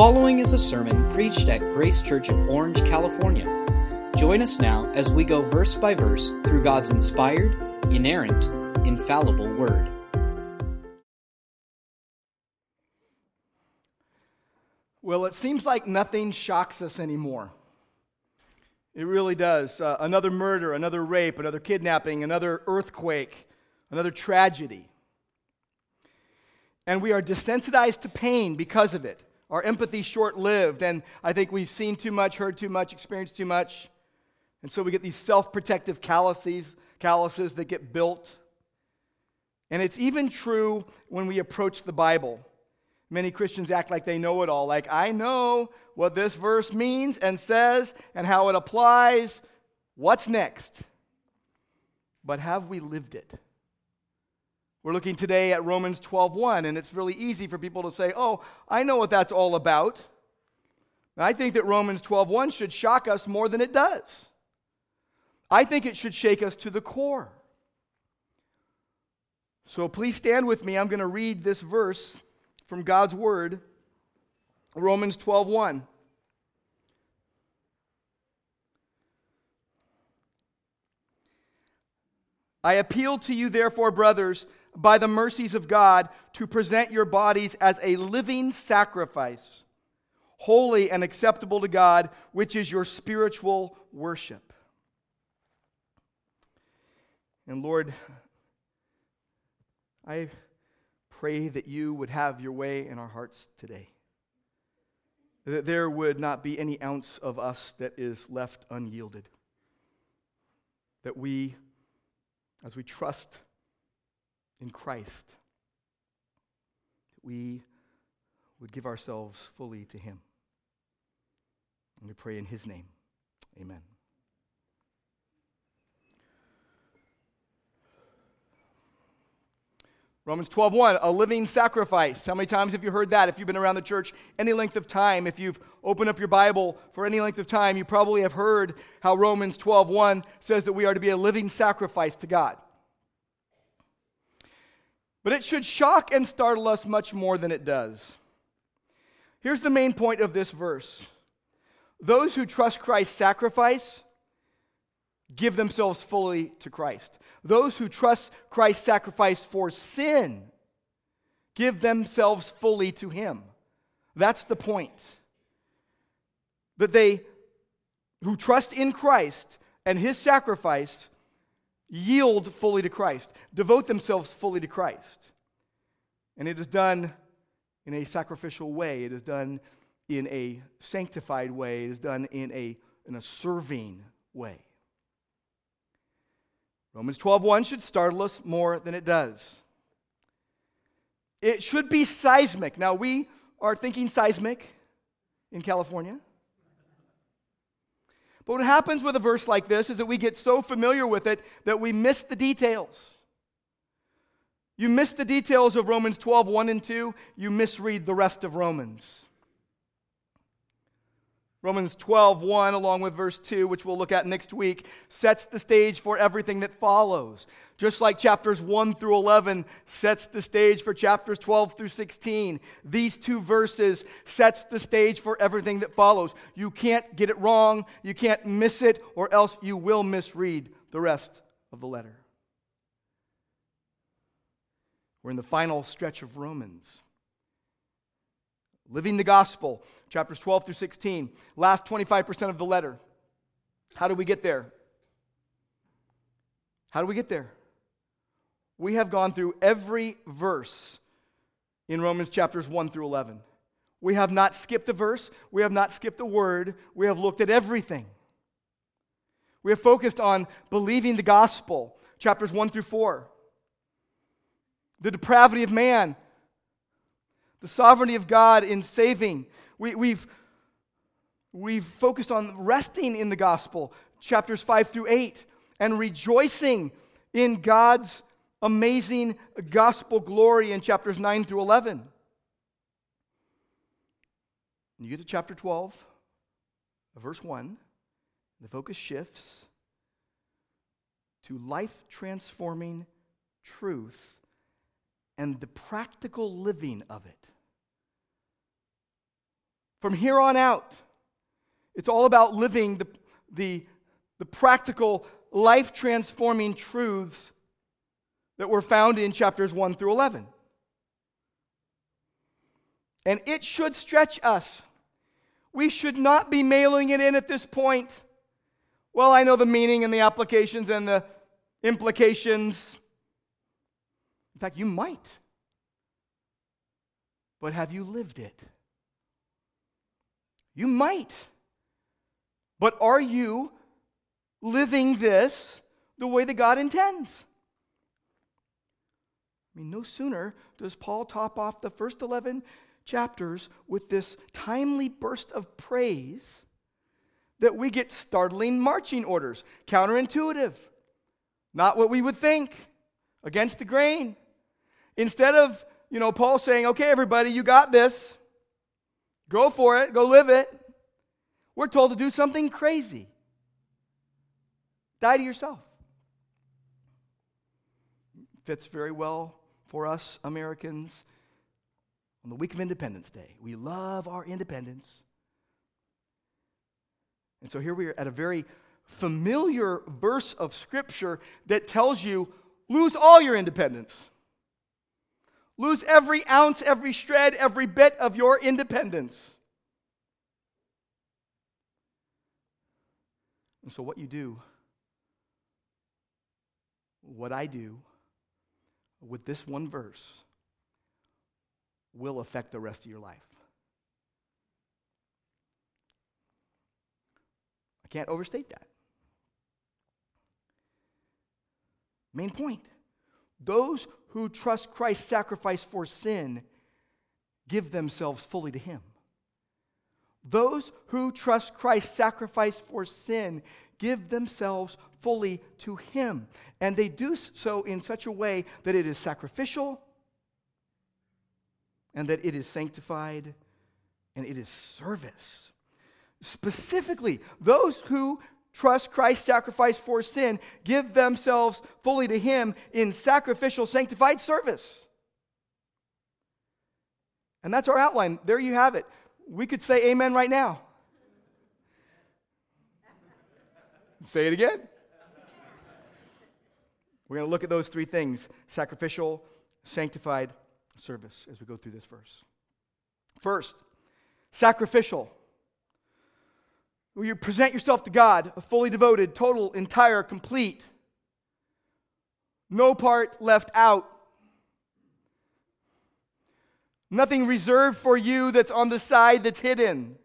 following is a sermon preached at Grace Church of Orange, California. Join us now as we go verse by verse through God's inspired, inerrant, infallible Word. Well, it seems like nothing shocks us anymore. It really does. Uh, another murder, another rape, another kidnapping, another earthquake, another tragedy. And we are desensitized to pain because of it. Our empathy short lived, and I think we've seen too much, heard too much, experienced too much. And so we get these self protective calluses, calluses that get built. And it's even true when we approach the Bible. Many Christians act like they know it all. Like, I know what this verse means and says and how it applies. What's next? But have we lived it? We're looking today at Romans 12:1 and it's really easy for people to say, "Oh, I know what that's all about." And I think that Romans 12:1 should shock us more than it does. I think it should shake us to the core. So please stand with me. I'm going to read this verse from God's word, Romans 12:1. I appeal to you therefore, brothers, by the mercies of God, to present your bodies as a living sacrifice, holy and acceptable to God, which is your spiritual worship. And Lord, I pray that you would have your way in our hearts today. That there would not be any ounce of us that is left unyielded. That we, as we trust in Christ, we would give ourselves fully to Him. And we pray in His name. Amen. Romans 12:1, a living sacrifice. How many times have you heard that? If you've been around the church any length of time, if you've opened up your Bible for any length of time, you probably have heard how Romans 12:1 says that we are to be a living sacrifice to God. But it should shock and startle us much more than it does. Here's the main point of this verse. Those who trust Christ's sacrifice give themselves fully to Christ. Those who trust Christ's sacrifice for sin give themselves fully to Him. That's the point. That they who trust in Christ and His sacrifice yield fully to Christ, devote themselves fully to Christ. And it is done in a sacrificial way, it is done in a sanctified way, it is done in a, in a serving way. Romans 12:1 should startle us more than it does. It should be seismic. Now we are thinking seismic in California. But what happens with a verse like this is that we get so familiar with it that we miss the details. You miss the details of Romans 12, 1 and 2, you misread the rest of Romans. Romans 12, 1, along with verse 2, which we'll look at next week, sets the stage for everything that follows. Just like chapters 1 through 11 sets the stage for chapters 12 through 16, these two verses sets the stage for everything that follows. You can't get it wrong, you can't miss it, or else you will misread the rest of the letter. We're in the final stretch of Romans. Living the gospel, chapters 12 through 16, last 25% of the letter. How do we get there? How do we get there? We have gone through every verse in Romans chapters 1 through 11. We have not skipped a verse, we have not skipped a word, we have looked at everything. We have focused on believing the gospel, chapters 1 through 4. The depravity of man, the sovereignty of God in saving. We, we've, we've focused on resting in the gospel, chapters 5 through 8, and rejoicing in God's amazing gospel glory in chapters 9 through 11. And you get to chapter 12, verse 1, the focus shifts to life transforming truth and the practical living of it. From here on out, it's all about living the, the, the practical, life transforming truths that were found in chapters 1 through 11. And it should stretch us. We should not be mailing it in at this point. Well, I know the meaning and the applications and the implications. In fact, you might. But have you lived it? You might. But are you living this the way that God intends? I mean, no sooner does Paul top off the first 11 chapters with this timely burst of praise that we get startling marching orders. Counterintuitive. Not what we would think, against the grain. Instead of, you know, Paul saying, okay, everybody, you got this. Go for it, go live it. We're told to do something crazy. Die to yourself. Fits very well for us Americans on the week of Independence Day. We love our independence. And so here we are at a very familiar verse of Scripture that tells you lose all your independence. Lose every ounce, every shred, every bit of your independence. And so, what you do, what I do with this one verse, will affect the rest of your life. I can't overstate that. Main point those who trust Christ's sacrifice for sin give themselves fully to Him. Those who trust Christ's sacrifice for sin give themselves fully to Him. And they do so in such a way that it is sacrificial and that it is sanctified and it is service. Specifically, those who trust Christ's sacrifice for sin give themselves fully to Him in sacrificial, sanctified service. And that's our outline. There you have it. We could say amen right now. say it again. We're going to look at those three things sacrificial, sanctified, service as we go through this verse. First, sacrificial. Where you present yourself to God, a fully devoted, total, entire, complete. No part left out. Nothing reserved for you that's on the side that's hidden.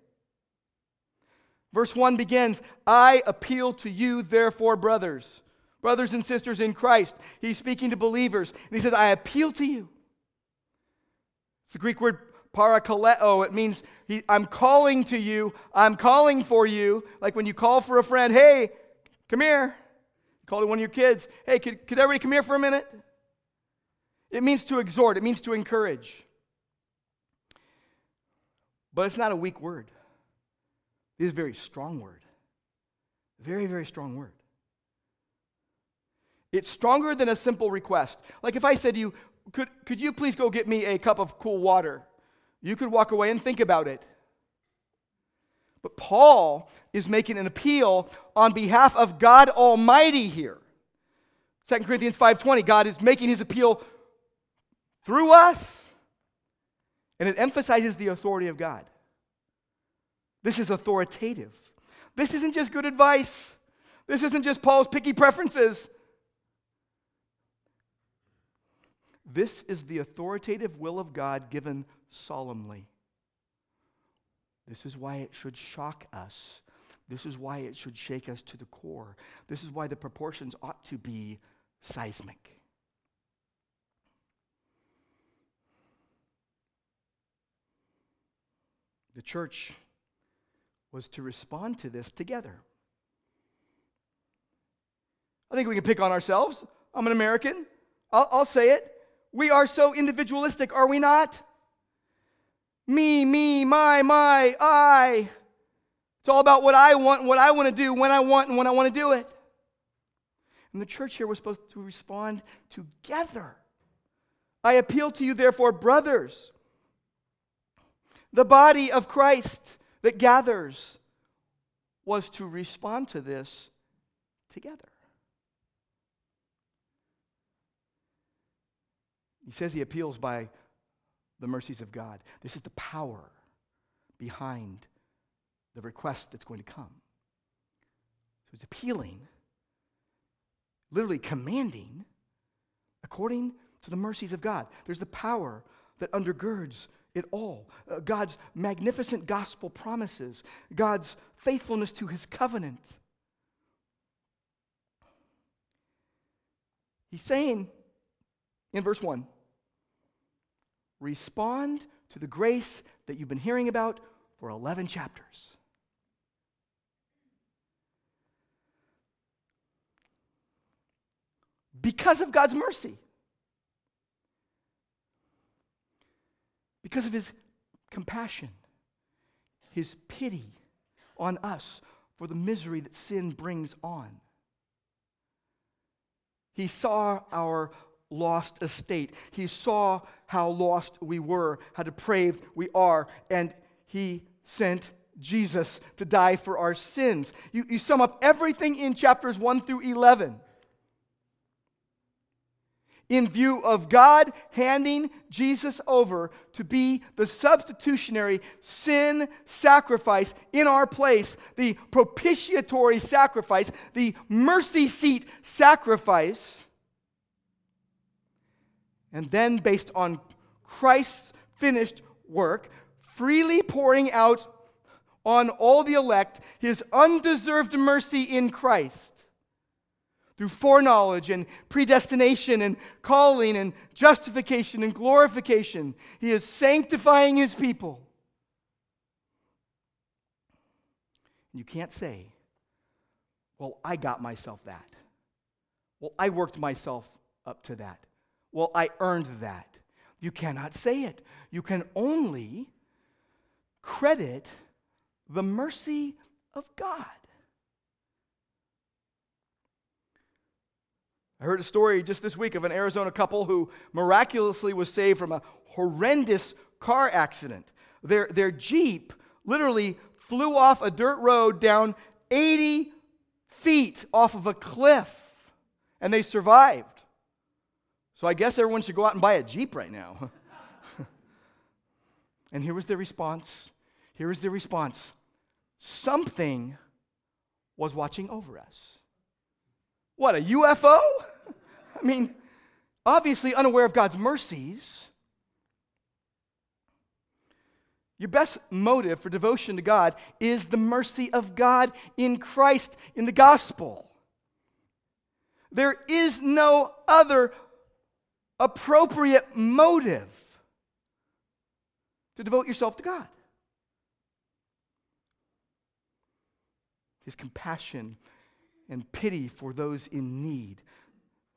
Verse 1 begins I appeal to you, therefore, brothers, brothers and sisters in Christ. He's speaking to believers, and he says, I appeal to you. It's the Greek word parakaleo. It means he, I'm calling to you, I'm calling for you. Like when you call for a friend, hey, come here. Call to one of your kids, hey, could, could everybody come here for a minute? It means to exhort, it means to encourage. But it's not a weak word. It is a very strong word. Very, very strong word. It's stronger than a simple request. Like if I said to you, could, could you please go get me a cup of cool water? You could walk away and think about it. But Paul is making an appeal on behalf of God Almighty here. 2 Corinthians 5:20, God is making his appeal through us. And it emphasizes the authority of God. This is authoritative. This isn't just good advice. This isn't just Paul's picky preferences. This is the authoritative will of God given solemnly. This is why it should shock us. This is why it should shake us to the core. This is why the proportions ought to be seismic. The church was to respond to this together. I think we can pick on ourselves. I'm an American. I'll, I'll say it. We are so individualistic, are we not? Me, me, my, my, I. It's all about what I want what I want to do when I want and when I want to do it. And the church here was supposed to respond together. I appeal to you, therefore, brothers. the body of Christ that gathers, was to respond to this together. He says he appeals by the mercies of God. This is the power behind the request that's going to come. So he's appealing, literally commanding, according to the mercies of God. There's the power that undergirds it all. Uh, God's magnificent gospel promises, God's faithfulness to his covenant. He's saying in verse 1 respond to the grace that you've been hearing about for 11 chapters. Because of God's mercy. Because of his compassion, his pity on us for the misery that sin brings on. He saw our lost estate. He saw how lost we were, how depraved we are, and He sent Jesus to die for our sins. You, you sum up everything in chapters 1 through 11 in view of God handing Jesus over to be the substitutionary sin sacrifice in our place, the propitiatory sacrifice, the mercy seat sacrifice. And then, based on Christ's finished work, freely pouring out on all the elect his undeserved mercy in Christ through foreknowledge and predestination and calling and justification and glorification. He is sanctifying his people. You can't say, well, I got myself that. Well, I worked myself up to that. Well, I earned that. You cannot say it. You can only credit the mercy of God. I heard a story just this week of an Arizona couple who miraculously was saved from a horrendous car accident. Their, their Jeep literally flew off a dirt road down 80 feet off of a cliff, and they survived. So I guess everyone should go out and buy a Jeep right now. and here was their response. Here is their response something was watching over us. What, a UFO? I mean, obviously unaware of God's mercies. Your best motive for devotion to God is the mercy of God in Christ, in the gospel. There is no other appropriate motive to devote yourself to God. His compassion and pity for those in need,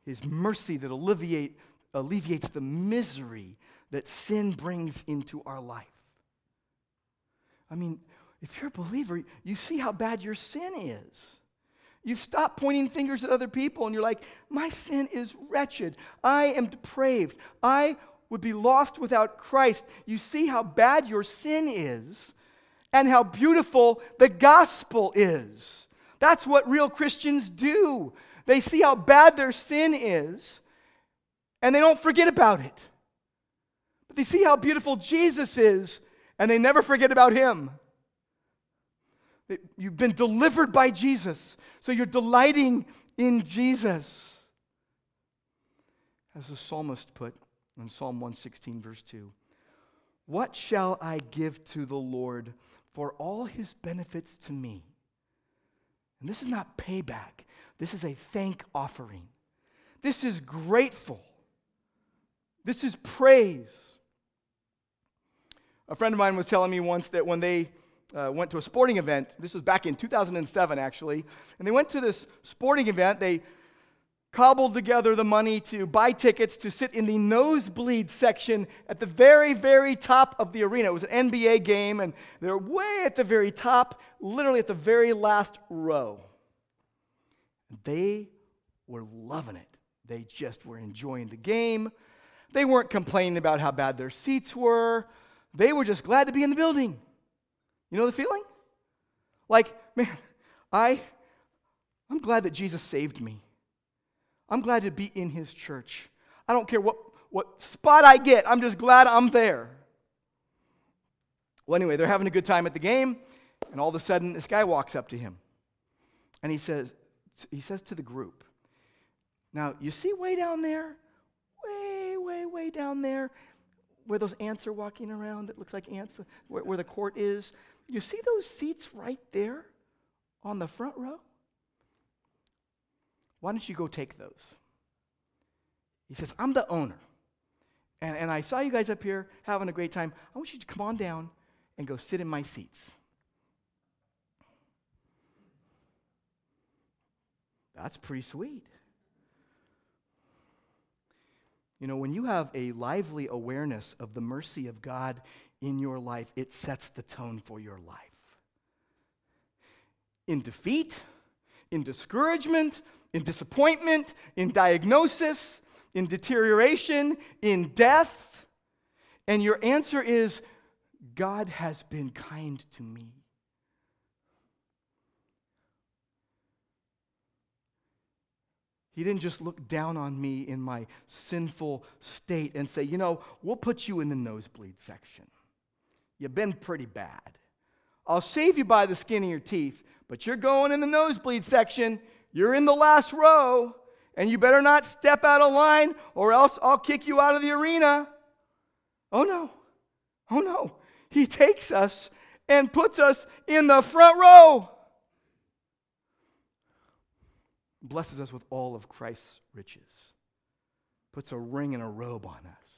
His mercy that alleviate, alleviates the misery that sin brings into our life. I mean, if you're a believer, you see how bad your sin is. You stop pointing fingers at other people and you're like, my sin is wretched. I am depraved. I would be lost without Christ. You see how bad your sin is and how beautiful the gospel is. That's what real Christians do. They see how bad their sin is and they don't forget about it. But they see how beautiful Jesus is and they never forget about him. You've been delivered by Jesus, so you're delighting in Jesus. As the psalmist put in Psalm 116, verse 2 What shall I give to the Lord for all his benefits to me? And this is not payback, this is a thank offering. This is grateful. This is praise. A friend of mine was telling me once that when they uh, went to a sporting event. This was back in 2007, actually. And they went to this sporting event. They cobbled together the money to buy tickets to sit in the nosebleed section at the very, very top of the arena. It was an NBA game, and they're way at the very top, literally at the very last row. They were loving it. They just were enjoying the game. They weren't complaining about how bad their seats were. they were just glad to be in the building. You know the feeling? Like, man, I, I'm glad that Jesus saved me. I'm glad to be in his church. I don't care what, what spot I get, I'm just glad I'm there. Well, anyway, they're having a good time at the game, and all of a sudden, this guy walks up to him. And he says, he says to the group, Now, you see way down there, way, way, way down there, where those ants are walking around, that looks like ants, where, where the court is. You see those seats right there on the front row? Why don't you go take those? He says, I'm the owner. And, and I saw you guys up here having a great time. I want you to come on down and go sit in my seats. That's pretty sweet. You know, when you have a lively awareness of the mercy of God in your life, it sets the tone for your life. In defeat, in discouragement, in disappointment, in diagnosis, in deterioration, in death, and your answer is God has been kind to me. He didn't just look down on me in my sinful state and say, you know, we'll put you in the nosebleed section. You've been pretty bad. I'll save you by the skin of your teeth, but you're going in the nosebleed section. You're in the last row, and you better not step out of line or else I'll kick you out of the arena. Oh no. Oh no. He takes us and puts us in the front row blesses us with all of Christ's riches, puts a ring and a robe on us,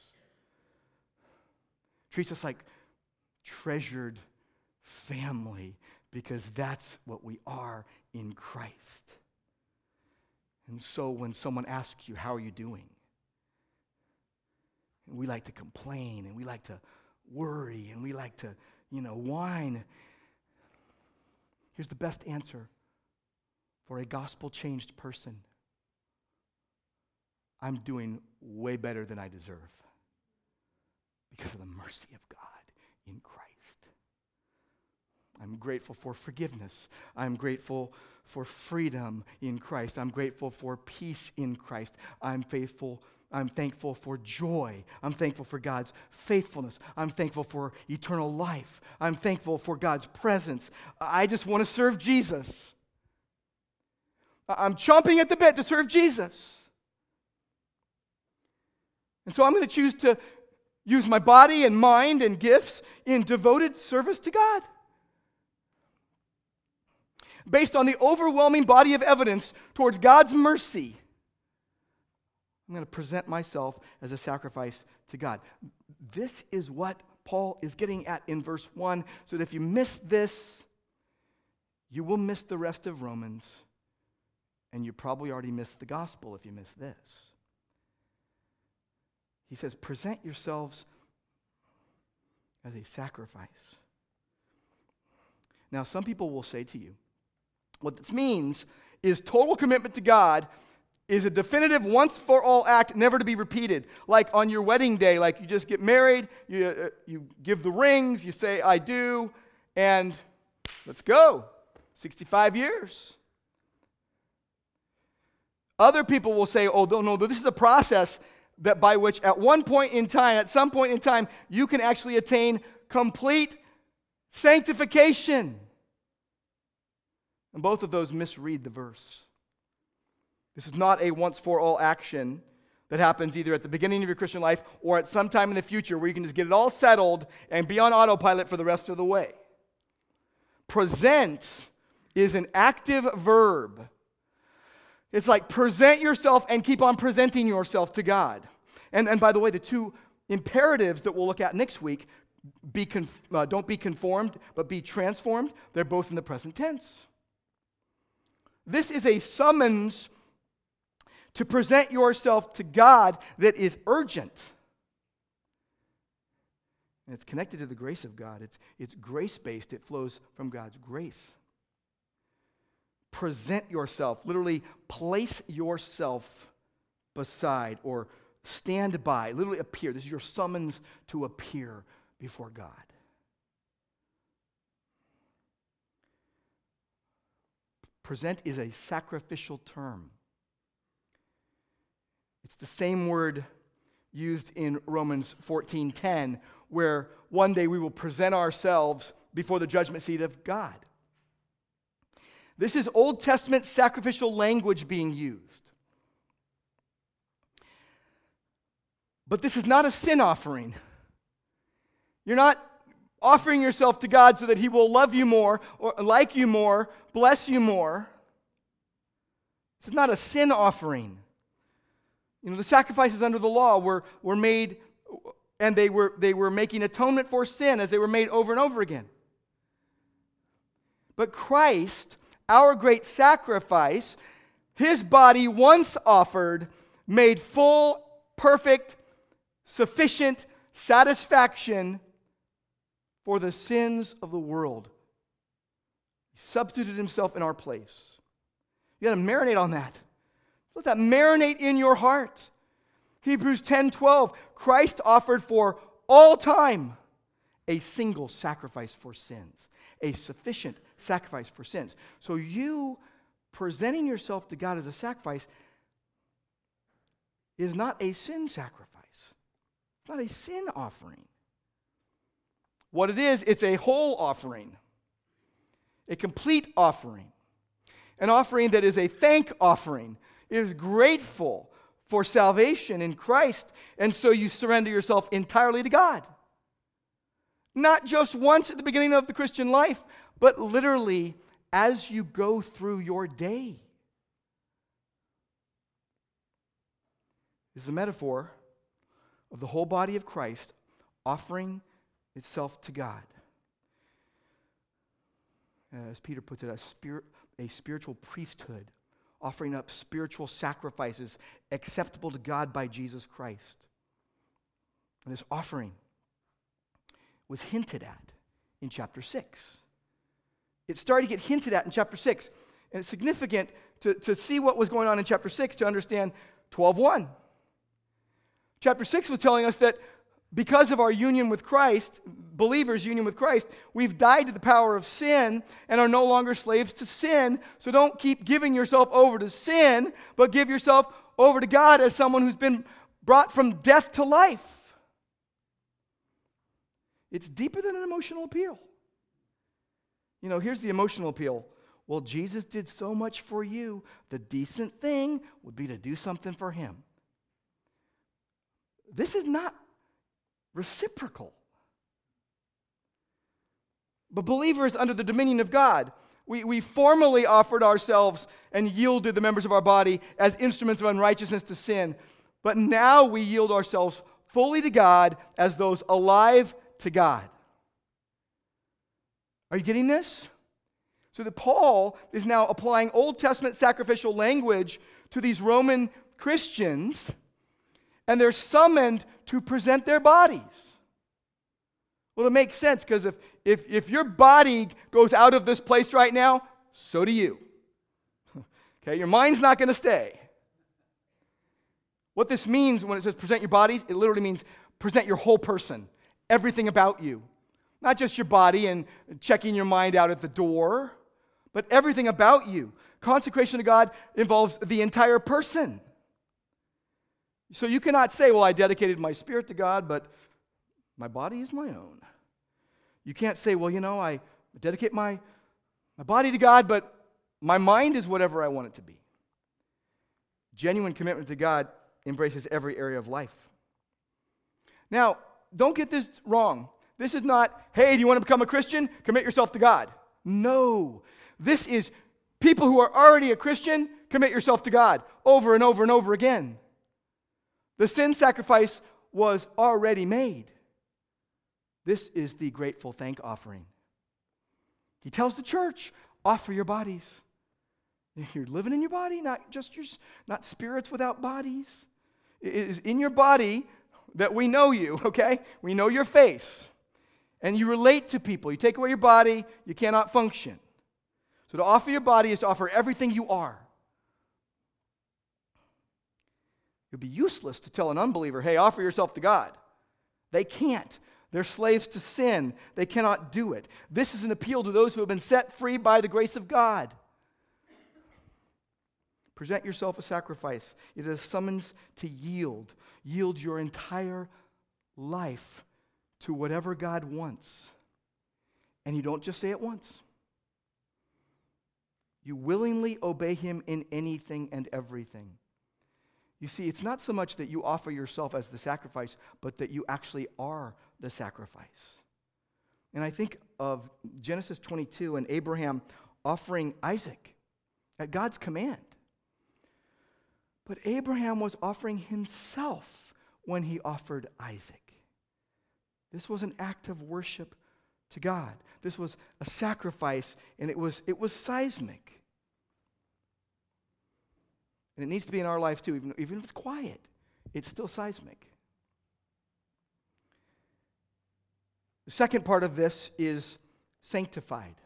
treats us like treasured family because that's what we are in Christ. And so when someone asks you, How are you doing? And we like to complain and we like to worry and we like to, you know, whine. Here's the best answer for a gospel changed person, I'm doing way better than I deserve because of the mercy of God in Christ. I'm grateful for forgiveness. I'm grateful for freedom in Christ. I'm grateful for peace in Christ. I'm faithful. I'm thankful for joy. I'm thankful for God's faithfulness. I'm thankful for eternal life. I'm thankful for God's presence. I just want to serve Jesus. I'm chomping at the bit to serve Jesus. And so I'm going to choose to use my body and mind and gifts in devoted service to God. Based on the overwhelming body of evidence towards God's mercy, I'm going to present myself as a sacrifice to God. This is what Paul is getting at in verse 1. So that if you miss this, you will miss the rest of Romans and you probably already missed the gospel if you miss this. He says, present yourselves as a sacrifice. Now, some people will say to you, what this means is total commitment to God is a definitive once for all act never to be repeated. Like on your wedding day like you just get married you, uh, you give the rings you say i do and let's go. 65 years. Other people will say, oh, no, this is a process that by which at one point in time, at some point in time, you can actually attain complete sanctification. And both of those misread the verse. This is not a once for all action that happens either at the beginning of your Christian life or at some time in the future where you can just get it all settled and be on autopilot for the rest of the way. Present is an active verb it's like present yourself and keep on presenting yourself to God. And, and by the way, the two imperatives that we'll look at next week be conf- uh, don't be conformed, but be transformed. They're both in the present tense. This is a summons to present yourself to God that is urgent. And it's connected to the grace of God. It's, it's grace based, it flows from God's grace present yourself, literally place yourself beside or stand by, literally appear. This is your summons to appear before God. Present is a sacrificial term. It's the same word used in Romans 14:10 where one day we will present ourselves before the judgment seat of God. This is Old Testament sacrificial language being used. But this is not a sin offering. You're not offering yourself to God so that He will love you more, or like you more, bless you more. This is not a sin offering. You know, the sacrifices under the law were, were made, and they were, they were making atonement for sin as they were made over and over again. But Christ, our great sacrifice, his body once offered, made full, perfect, sufficient satisfaction for the sins of the world. He substituted himself in our place. You got to marinate on that. Let that marinate in your heart. Hebrews 10 12. Christ offered for all time a single sacrifice for sins, a sufficient sacrifice for sins. So you presenting yourself to God as a sacrifice is not a sin sacrifice. It's not a sin offering. What it is, it's a whole offering, a complete offering, an offering that is a thank offering. It is grateful for salvation in Christ, and so you surrender yourself entirely to God. Not just once at the beginning of the Christian life, but literally as you go through your day. Is the metaphor of the whole body of Christ offering itself to God. As Peter puts it, a, spirit, a spiritual priesthood, offering up spiritual sacrifices acceptable to God by Jesus Christ. And this offering was hinted at in chapter 6. It started to get hinted at in chapter 6. And it's significant to, to see what was going on in chapter 6 to understand 12.1. Chapter 6 was telling us that because of our union with Christ, believers' union with Christ, we've died to the power of sin and are no longer slaves to sin. So don't keep giving yourself over to sin, but give yourself over to God as someone who's been brought from death to life. It's deeper than an emotional appeal. You know, here's the emotional appeal. Well, Jesus did so much for you. The decent thing would be to do something for him. This is not reciprocal. But believers under the dominion of God, we, we formally offered ourselves and yielded the members of our body as instruments of unrighteousness to sin. But now we yield ourselves fully to God as those alive to God. Are you getting this? So that Paul is now applying Old Testament sacrificial language to these Roman Christians and they're summoned to present their bodies. Well, it makes sense because if, if, if your body goes out of this place right now, so do you. Okay, your mind's not going to stay. What this means when it says present your bodies, it literally means present your whole person, everything about you. Not just your body and checking your mind out at the door, but everything about you. Consecration to God involves the entire person. So you cannot say, well, I dedicated my spirit to God, but my body is my own. You can't say, well, you know, I dedicate my, my body to God, but my mind is whatever I want it to be. Genuine commitment to God embraces every area of life. Now, don't get this wrong. This is not, hey, do you want to become a Christian? Commit yourself to God. No. This is people who are already a Christian, commit yourself to God over and over and over again. The sin sacrifice was already made. This is the grateful thank offering. He tells the church, offer your bodies. You're living in your body, not just your, not spirits without bodies. It is in your body that we know you, okay? We know your face. And you relate to people. You take away your body, you cannot function. So to offer your body is to offer everything you are. It would be useless to tell an unbeliever, hey, offer yourself to God. They can't. They're slaves to sin. They cannot do it. This is an appeal to those who have been set free by the grace of God. Present yourself a sacrifice. It is a summons to yield. Yield your entire life to whatever God wants. And you don't just say it once, you willingly obey Him in anything and everything. You see, it's not so much that you offer yourself as the sacrifice, but that you actually are the sacrifice. And I think of Genesis 22 and Abraham offering Isaac at God's command. But Abraham was offering himself when he offered Isaac. This was an act of worship to God. This was a sacrifice, and it was, it was seismic. And it needs to be in our life too, even, even if it's quiet, it's still seismic. The second part of this is sanctified.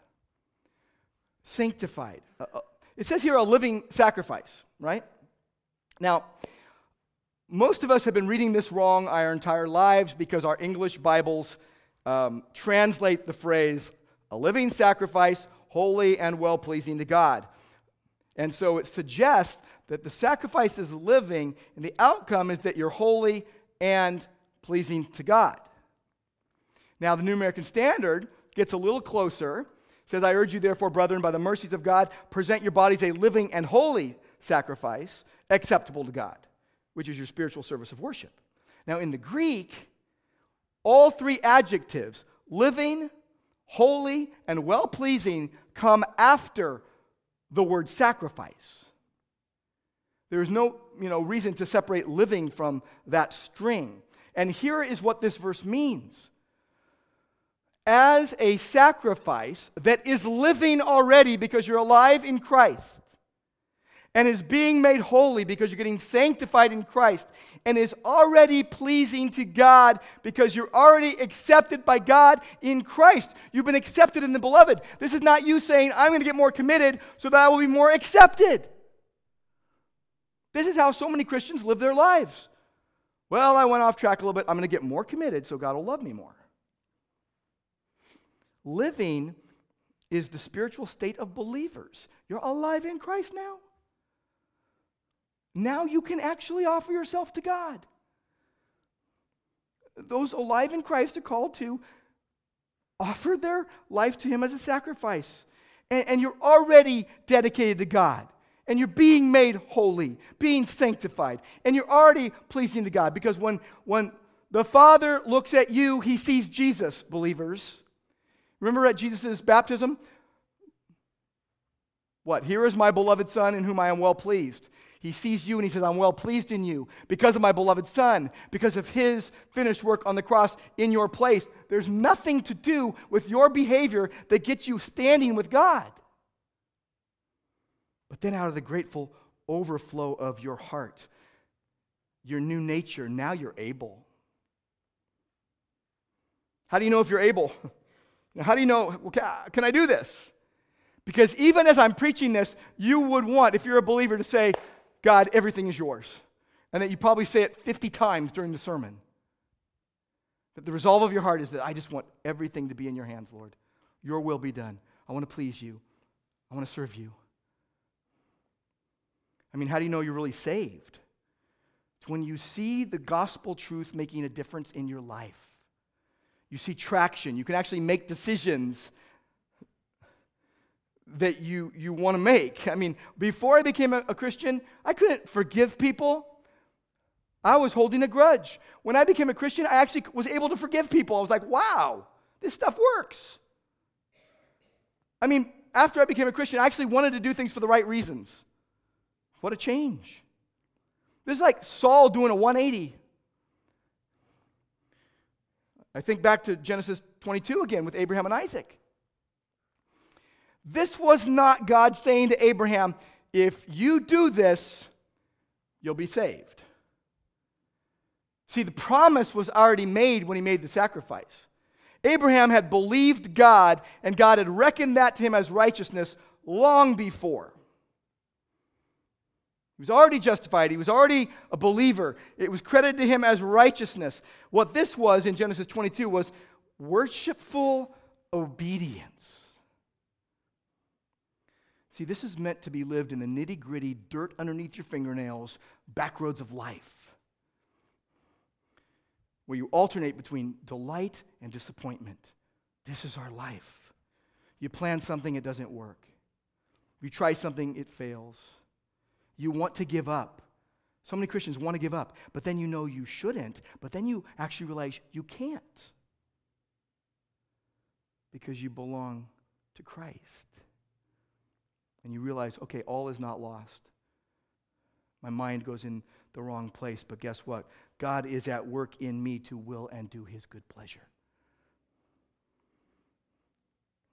Sanctified. Uh, uh, it says here a living sacrifice, right? Now, most of us have been reading this wrong our entire lives because our English Bibles um, translate the phrase a living sacrifice, holy and well pleasing to God. And so it suggests that the sacrifice is living, and the outcome is that you're holy and pleasing to God. Now, the New American Standard gets a little closer. It says, I urge you, therefore, brethren, by the mercies of God, present your bodies a living and holy sacrifice, acceptable to God, which is your spiritual service of worship. Now, in the Greek, all three adjectives, living, holy, and well pleasing, come after the word sacrifice. There is no you know, reason to separate living from that string. And here is what this verse means as a sacrifice that is living already because you're alive in Christ and is being made holy because you're getting sanctified in Christ and is already pleasing to God because you're already accepted by God in Christ. You've been accepted in the beloved. This is not you saying, I'm going to get more committed so that I will be more accepted. This is how so many Christians live their lives. Well, I went off track a little bit. I'm going to get more committed so God will love me more. Living is the spiritual state of believers. You're alive in Christ now. Now you can actually offer yourself to God. Those alive in Christ are called to offer their life to Him as a sacrifice. And, and you're already dedicated to God. And you're being made holy, being sanctified. And you're already pleasing to God. Because when, when the Father looks at you, He sees Jesus, believers. Remember at Jesus' baptism? What? Here is my beloved Son in whom I am well pleased. He sees you and he says, I'm well pleased in you because of my beloved Son, because of his finished work on the cross in your place. There's nothing to do with your behavior that gets you standing with God. But then, out of the grateful overflow of your heart, your new nature, now you're able. How do you know if you're able? How do you know, can I do this? Because even as I'm preaching this, you would want, if you're a believer, to say, God, everything is yours. And that you probably say it 50 times during the sermon. That the resolve of your heart is that I just want everything to be in your hands, Lord. Your will be done. I want to please you. I want to serve you. I mean, how do you know you're really saved? It's when you see the gospel truth making a difference in your life. You see traction. You can actually make decisions that you, you want to make. I mean, before I became a, a Christian, I couldn't forgive people. I was holding a grudge. When I became a Christian, I actually was able to forgive people. I was like, wow, this stuff works. I mean, after I became a Christian, I actually wanted to do things for the right reasons. What a change. This is like Saul doing a 180. I think back to Genesis 22 again with Abraham and Isaac. This was not God saying to Abraham, if you do this, you'll be saved. See, the promise was already made when he made the sacrifice. Abraham had believed God, and God had reckoned that to him as righteousness long before. He was already justified. He was already a believer. It was credited to him as righteousness. What this was in Genesis 22 was worshipful obedience. See, this is meant to be lived in the nitty gritty, dirt underneath your fingernails, back roads of life, where you alternate between delight and disappointment. This is our life. You plan something, it doesn't work. You try something, it fails. You want to give up. So many Christians want to give up, but then you know you shouldn't, but then you actually realize you can't because you belong to Christ. And you realize, okay, all is not lost. My mind goes in the wrong place, but guess what? God is at work in me to will and do his good pleasure.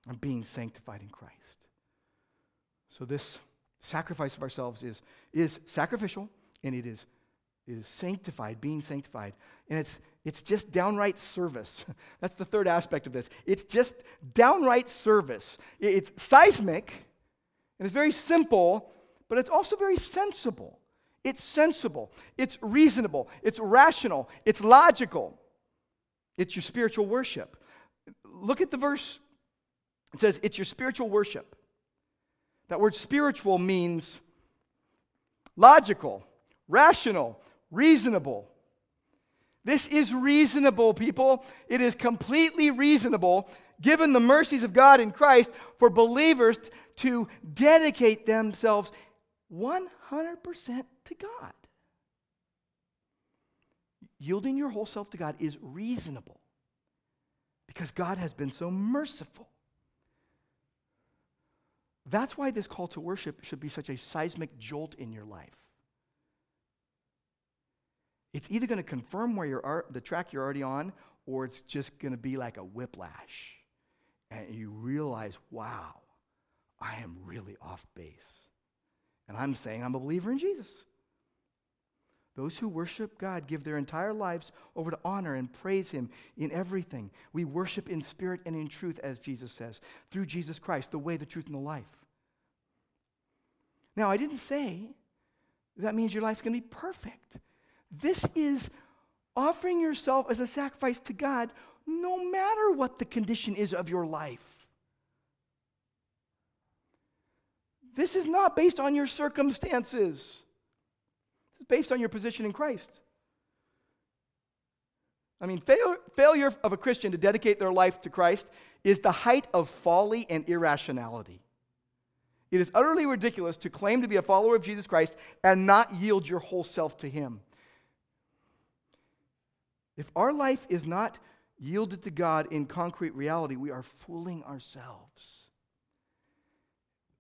I'm being sanctified in Christ. So this sacrifice of ourselves is, is sacrificial and it is, it is sanctified, being sanctified. And it's, it's just downright service. That's the third aspect of this. It's just downright service. It's seismic and it's very simple, but it's also very sensible. It's sensible, it's reasonable, it's rational, it's logical. It's your spiritual worship. Look at the verse. It says, It's your spiritual worship. That word spiritual means logical, rational, reasonable. This is reasonable, people. It is completely reasonable, given the mercies of God in Christ, for believers to dedicate themselves 100% to God. Yielding your whole self to God is reasonable because God has been so merciful. That's why this call to worship should be such a seismic jolt in your life. It's either going to confirm where you're the track you're already on, or it's just going to be like a whiplash. And you realize, wow, I am really off base. And I'm saying I'm a believer in Jesus. Those who worship God give their entire lives over to honor and praise Him in everything. We worship in spirit and in truth, as Jesus says, through Jesus Christ, the way, the truth, and the life. Now, I didn't say that means your life's going to be perfect. This is offering yourself as a sacrifice to God no matter what the condition is of your life. This is not based on your circumstances. It's based on your position in Christ. I mean, fail, failure of a Christian to dedicate their life to Christ is the height of folly and irrationality. It is utterly ridiculous to claim to be a follower of Jesus Christ and not yield your whole self to Him. If our life is not yielded to God in concrete reality, we are fooling ourselves.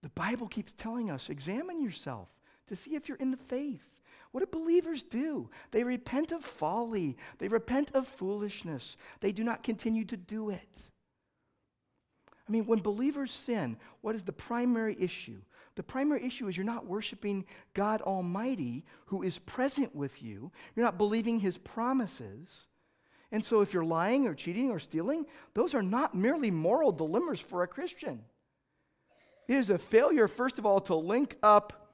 The Bible keeps telling us examine yourself to see if you're in the faith. What do believers do? They repent of folly, they repent of foolishness, they do not continue to do it. I mean, when believers sin, what is the primary issue? The primary issue is you're not worshiping God Almighty who is present with you. You're not believing his promises. And so, if you're lying or cheating or stealing, those are not merely moral dilemmas for a Christian. It is a failure, first of all, to link up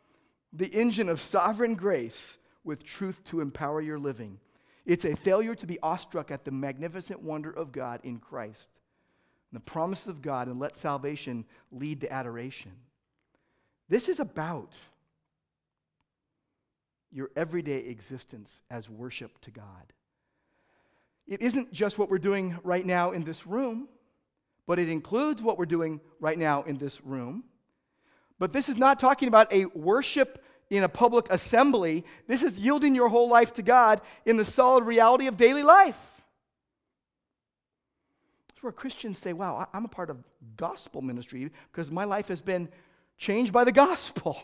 the engine of sovereign grace with truth to empower your living. It's a failure to be awestruck at the magnificent wonder of God in Christ the promises of God and let salvation lead to adoration. This is about your everyday existence as worship to God. It isn't just what we're doing right now in this room, but it includes what we're doing right now in this room. But this is not talking about a worship in a public assembly. This is yielding your whole life to God in the solid reality of daily life. That's where Christians say, wow, I'm a part of gospel ministry because my life has been changed by the gospel.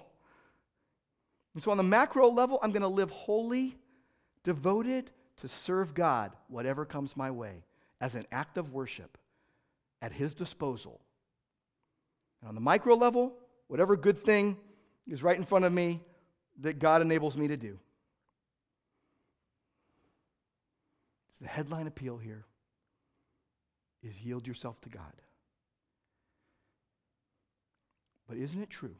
And so, on the macro level, I'm going to live holy, devoted to serve God, whatever comes my way, as an act of worship at His disposal. And on the micro level, whatever good thing is right in front of me that God enables me to do. It's the headline appeal here is yield yourself to God. But isn't it true?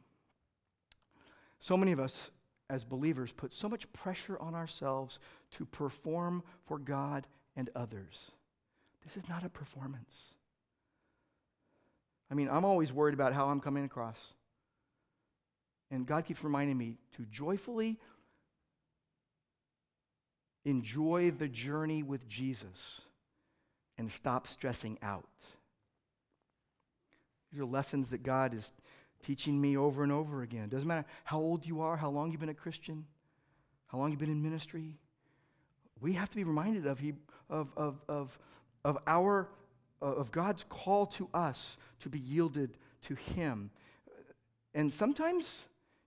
So many of us as believers, put so much pressure on ourselves to perform for God and others. This is not a performance. I mean, I'm always worried about how I'm coming across. And God keeps reminding me to joyfully enjoy the journey with Jesus and stop stressing out. These are lessons that God is teaching me over and over again. Doesn't matter how old you are, how long you've been a Christian, how long you've been in ministry. We have to be reminded of, of, of, of, of our uh, of God's call to us to be yielded to Him. And sometimes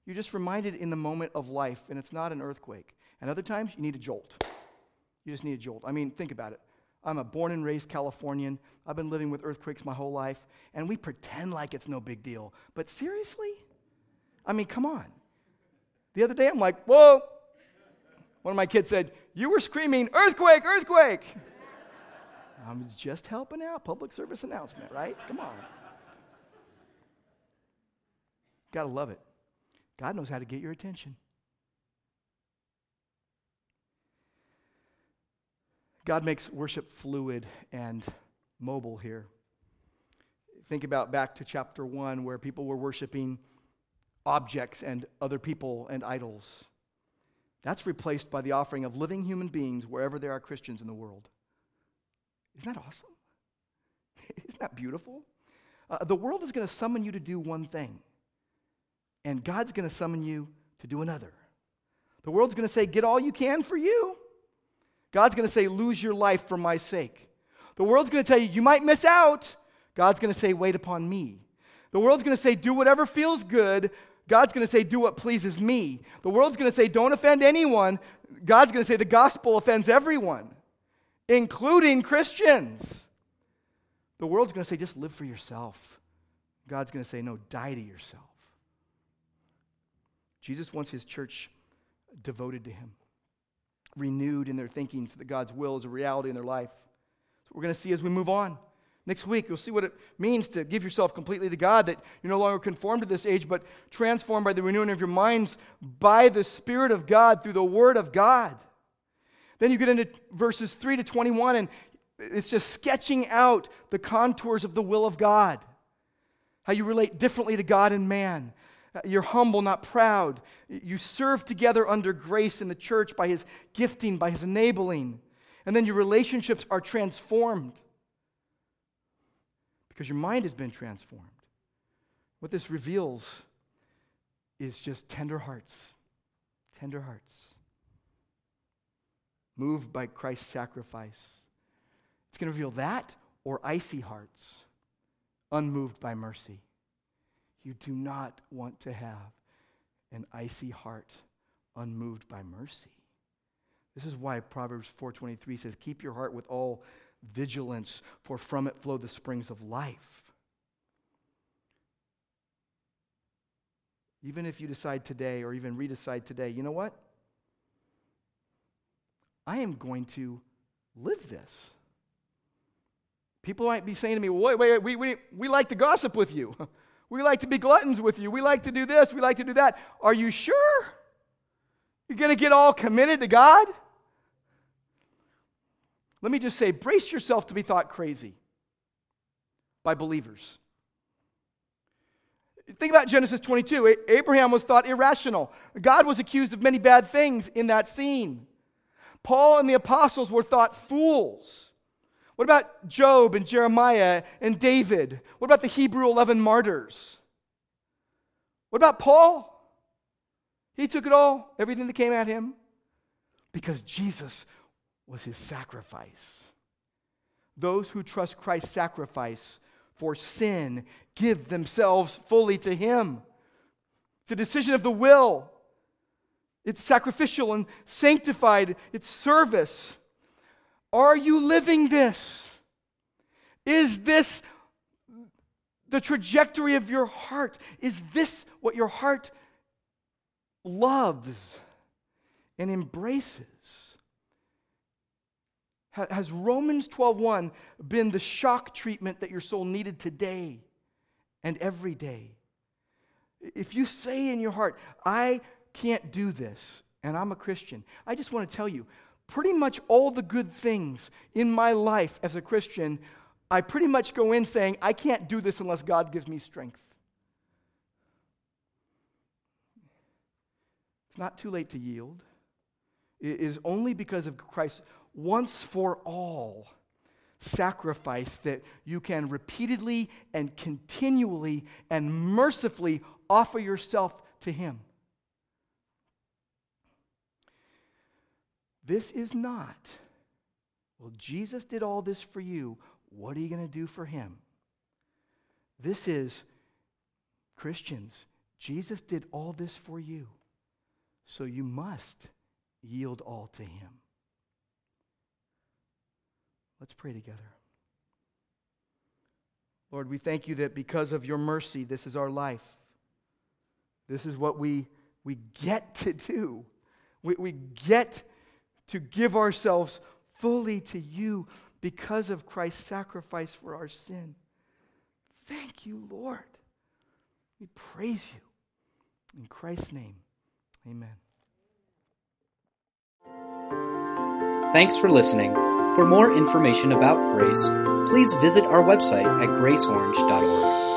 you're just reminded in the moment of life, and it's not an earthquake. And other times you need a jolt. You just need a jolt. I mean, think about it. I'm a born and raised Californian. I've been living with earthquakes my whole life, and we pretend like it's no big deal. But seriously? I mean, come on. The other day I'm like, whoa. One of my kids said, You were screaming, earthquake, earthquake. I am just helping out. Public service announcement, right? Come on. Gotta love it. God knows how to get your attention. God makes worship fluid and mobile here. Think about back to chapter 1 where people were worshiping objects and other people and idols. That's replaced by the offering of living human beings wherever there are Christians in the world. Isn't that awesome? Isn't that beautiful? Uh, the world is going to summon you to do one thing, and God's going to summon you to do another. The world's going to say, Get all you can for you. God's going to say, Lose your life for my sake. The world's going to tell you, You might miss out. God's going to say, Wait upon me. The world's going to say, Do whatever feels good. God's going to say, Do what pleases me. The world's going to say, Don't offend anyone. God's going to say, The gospel offends everyone including Christians. The world's going to say, just live for yourself. God's going to say, no, die to yourself. Jesus wants his church devoted to him, renewed in their thinking so that God's will is a reality in their life. So we're going to see as we move on. Next week, you'll see what it means to give yourself completely to God, that you're no longer conformed to this age, but transformed by the renewing of your minds by the Spirit of God through the Word of God. Then you get into verses 3 to 21, and it's just sketching out the contours of the will of God. How you relate differently to God and man. Uh, you're humble, not proud. You serve together under grace in the church by His gifting, by His enabling. And then your relationships are transformed because your mind has been transformed. What this reveals is just tender hearts. Tender hearts moved by Christ's sacrifice. It's going to reveal that or icy hearts, unmoved by mercy. You do not want to have an icy heart unmoved by mercy. This is why Proverbs 4:23 says, "Keep your heart with all vigilance, for from it flow the springs of life." Even if you decide today or even redecide today, you know what? I am going to live this. People might be saying to me, wait, wait, we, we, we like to gossip with you. We like to be gluttons with you. We like to do this. We like to do that. Are you sure? You're going to get all committed to God? Let me just say brace yourself to be thought crazy by believers. Think about Genesis 22. Abraham was thought irrational. God was accused of many bad things in that scene. Paul and the apostles were thought fools. What about Job and Jeremiah and David? What about the Hebrew 11 martyrs? What about Paul? He took it all, everything that came at him, because Jesus was his sacrifice. Those who trust Christ's sacrifice for sin give themselves fully to him. It's a decision of the will. It's sacrificial and sanctified, it's service. Are you living this? Is this the trajectory of your heart? Is this what your heart loves and embraces? Has Romans 12:1 been the shock treatment that your soul needed today and every day? If you say in your heart, I can't do this, and I'm a Christian, I just want to tell you pretty much all the good things in my life as a Christian, I pretty much go in saying, I can't do this unless God gives me strength. It's not too late to yield. It is only because of Christ's once for all sacrifice that you can repeatedly and continually and mercifully offer yourself to Him. This is not, well, Jesus did all this for you. What are you going to do for Him? This is, Christians, Jesus did all this for you. So you must yield all to Him. Let's pray together. Lord, we thank you that because of your mercy, this is our life. This is what we, we get to do. We, we get to give ourselves fully to you because of Christ's sacrifice for our sin. Thank you, Lord. We praise you. In Christ's name, amen. Thanks for listening. For more information about Grace, please visit our website at graceorange.org.